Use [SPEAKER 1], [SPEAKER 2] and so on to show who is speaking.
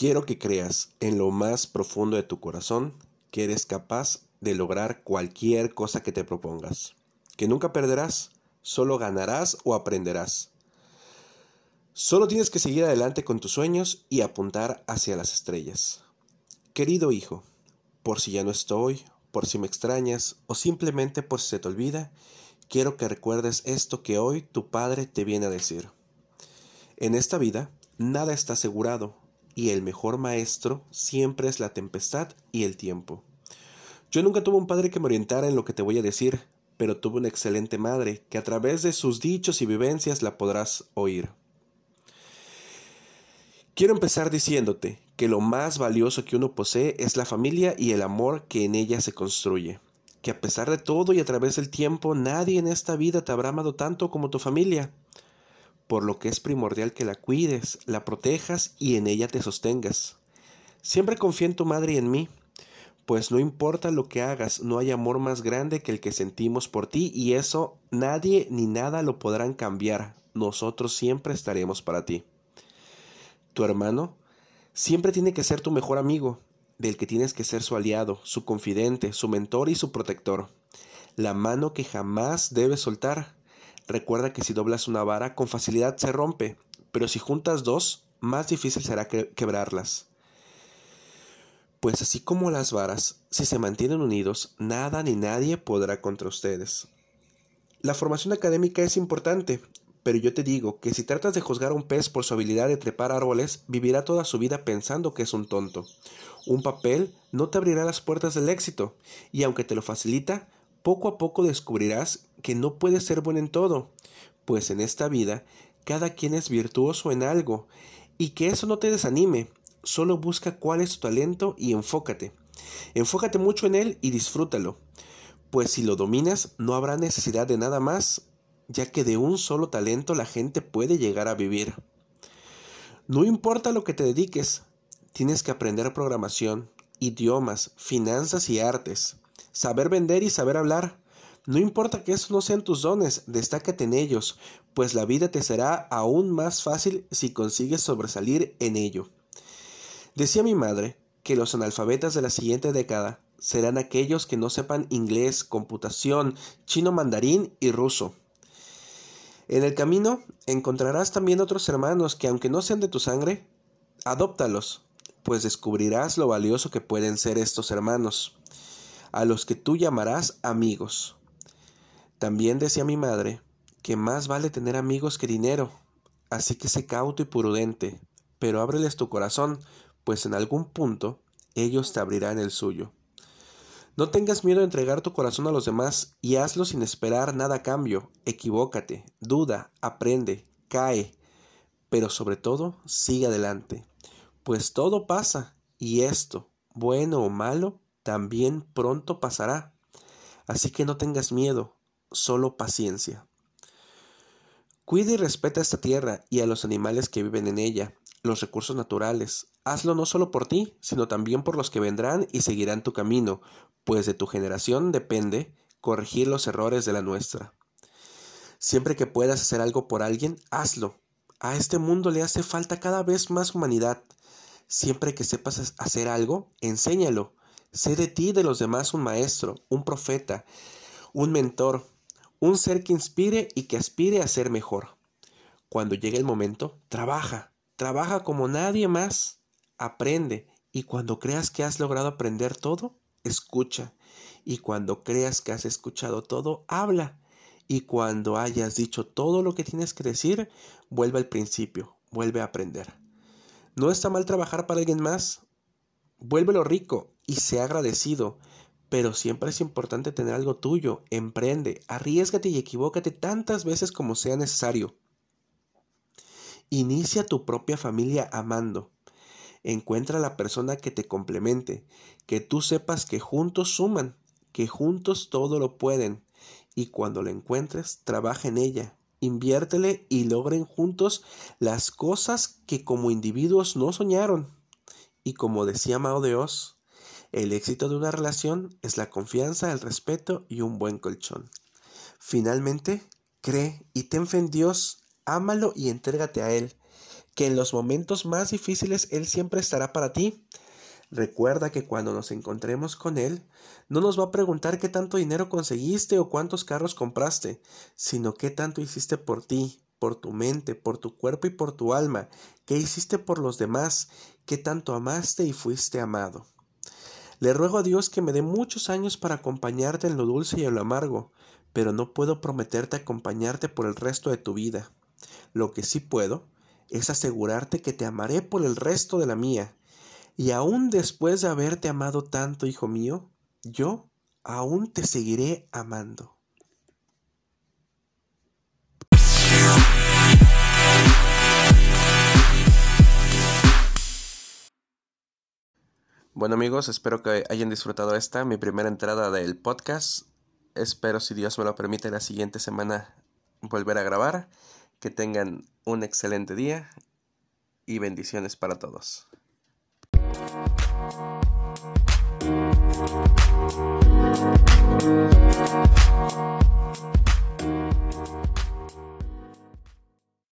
[SPEAKER 1] Quiero que creas en lo más profundo de tu corazón que eres capaz de lograr cualquier cosa que te propongas, que nunca perderás, solo ganarás o aprenderás. Solo tienes que seguir adelante con tus sueños y apuntar hacia las estrellas. Querido hijo, por si ya no estoy, por si me extrañas o simplemente por si se te olvida, quiero que recuerdes esto que hoy tu padre te viene a decir. En esta vida, nada está asegurado, y el mejor maestro siempre es la tempestad y el tiempo. Yo nunca tuve un padre que me orientara en lo que te voy a decir, pero tuve una excelente madre que a través de sus dichos y vivencias la podrás oír. Quiero empezar diciéndote que lo más valioso que uno posee es la familia y el amor que en ella se construye. Que a pesar de todo y a través del tiempo, nadie en esta vida te habrá amado tanto como tu familia por lo que es primordial que la cuides, la protejas y en ella te sostengas. Siempre confía en tu madre y en mí, pues no importa lo que hagas, no hay amor más grande que el que sentimos por ti y eso nadie ni nada lo podrán cambiar. Nosotros siempre estaremos para ti. Tu hermano siempre tiene que ser tu mejor amigo, del que tienes que ser su aliado, su confidente, su mentor y su protector. La mano que jamás debes soltar, Recuerda que si doblas una vara con facilidad se rompe, pero si juntas dos, más difícil será quebrarlas. Pues así como las varas, si se mantienen unidos, nada ni nadie podrá contra ustedes. La formación académica es importante, pero yo te digo que si tratas de juzgar a un pez por su habilidad de trepar árboles, vivirá toda su vida pensando que es un tonto. Un papel no te abrirá las puertas del éxito, y aunque te lo facilita, poco a poco descubrirás que no puedes ser bueno en todo, pues en esta vida cada quien es virtuoso en algo, y que eso no te desanime, solo busca cuál es tu talento y enfócate. Enfócate mucho en él y disfrútalo, pues si lo dominas no habrá necesidad de nada más, ya que de un solo talento la gente puede llegar a vivir. No importa lo que te dediques, tienes que aprender programación, idiomas, finanzas y artes saber vender y saber hablar. No importa que eso no sean tus dones, destácate en ellos, pues la vida te será aún más fácil si consigues sobresalir en ello. Decía mi madre que los analfabetas de la siguiente década serán aquellos que no sepan inglés, computación, chino mandarín y ruso. En el camino encontrarás también otros hermanos que aunque no sean de tu sangre, adóptalos, pues descubrirás lo valioso que pueden ser estos hermanos a los que tú llamarás amigos. También decía mi madre que más vale tener amigos que dinero, así que sé cauto y prudente, pero ábreles tu corazón, pues en algún punto ellos te abrirán el suyo. No tengas miedo de entregar tu corazón a los demás y hazlo sin esperar nada a cambio. Equivócate, duda, aprende, cae, pero sobre todo sigue adelante, pues todo pasa y esto, bueno o malo, también pronto pasará. Así que no tengas miedo, solo paciencia. Cuida y respeta esta tierra y a los animales que viven en ella, los recursos naturales. Hazlo no solo por ti, sino también por los que vendrán y seguirán tu camino, pues de tu generación depende corregir los errores de la nuestra. Siempre que puedas hacer algo por alguien, hazlo. A este mundo le hace falta cada vez más humanidad. Siempre que sepas hacer algo, enséñalo. Sé de ti y de los demás un maestro, un profeta, un mentor, un ser que inspire y que aspire a ser mejor. Cuando llegue el momento, trabaja, trabaja como nadie más, aprende y cuando creas que has logrado aprender todo, escucha. Y cuando creas que has escuchado todo, habla. Y cuando hayas dicho todo lo que tienes que decir, vuelve al principio, vuelve a aprender. No está mal trabajar para alguien más, Vuélvelo rico y sea agradecido. Pero siempre es importante tener algo tuyo. Emprende, arriesgate y equivócate tantas veces como sea necesario. Inicia tu propia familia amando. Encuentra la persona que te complemente, que tú sepas que juntos suman, que juntos todo lo pueden. Y cuando la encuentres, trabaja en ella, inviértele y logren juntos las cosas que como individuos no soñaron. Y como decía Mao de Oz, el éxito de una relación es la confianza, el respeto y un buen colchón. Finalmente, cree y ten fe en Dios, ámalo y entrégate a Él, que en los momentos más difíciles Él siempre estará para ti. Recuerda que cuando nos encontremos con Él, no nos va a preguntar qué tanto dinero conseguiste o cuántos carros compraste, sino qué tanto hiciste por ti, por tu mente, por tu cuerpo y por tu alma, qué hiciste por los demás, qué tanto amaste y fuiste amado. Le ruego a Dios que me dé muchos años para acompañarte en lo dulce y en lo amargo, pero no puedo prometerte acompañarte por el resto de tu vida. Lo que sí puedo es asegurarte que te amaré por el resto de la mía. Y aún después de haberte amado tanto, hijo mío, yo aún te seguiré amando. Bueno amigos, espero que hayan disfrutado esta, mi primera entrada del podcast. Espero si Dios me lo permite la siguiente semana volver a grabar. Que tengan un excelente día y bendiciones para todos.